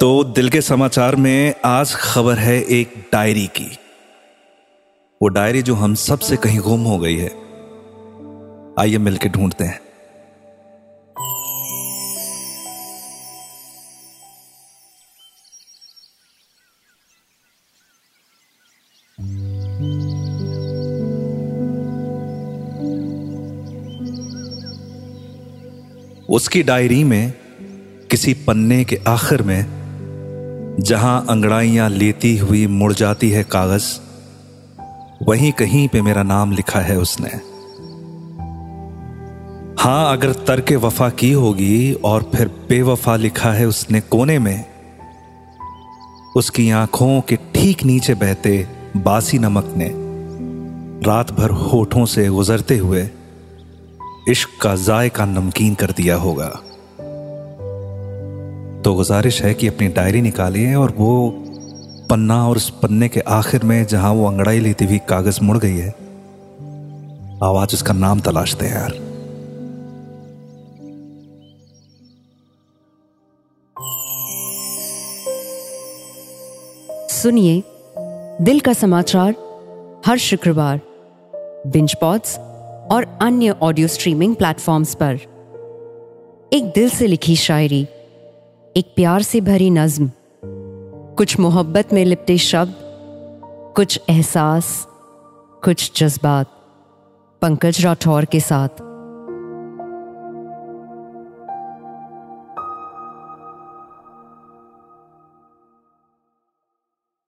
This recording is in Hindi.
तो दिल के समाचार में आज खबर है एक डायरी की। वो डायरी जो हम सबसे कहीं गुम हो गई है। आइए मिलके ढूंढते हैं। उसकी डायरी में किसी पन्ने के आखिर में जहाँ अंगड़ाइयाँ लेती हुई मुड़ जाती है कागज़, वहीं कहीं पे मेरा नाम लिखा है उसने। हाँ, अगर तर्क वफा की होगी और फिर बेवफा लिखा है उसने कोने में, उसकी आँखों के ठीक नीचे बहते बासी नमक ने रात भर होठों से गुजरते हुए इश्क का जायका नमकीन कर दिया होगा। तो गुजारिश है कि अपनी डायरी निकालिए और वो पन्ना और उस पन्ने के आखिर में जहाँ वो अंगड़ाई लेती हुई कागज़ मुड़ गई है। आवाज़ उसका नाम तलाशते हैं यार। सुनिए, दिल का समाचार हर शुक्रवार बिंज पॉड्स और अन्य ऑडियो स्ट्रीमिंग प्लेटफॉर्म्स पर। एक दिल से लिखी शायरी। एक प्यार से भरी नज्म, कुछ मोहब्बत में लिपटे शब्द, कुछ एहसास, कुछ जज्बात, पंकज राठौर के साथ।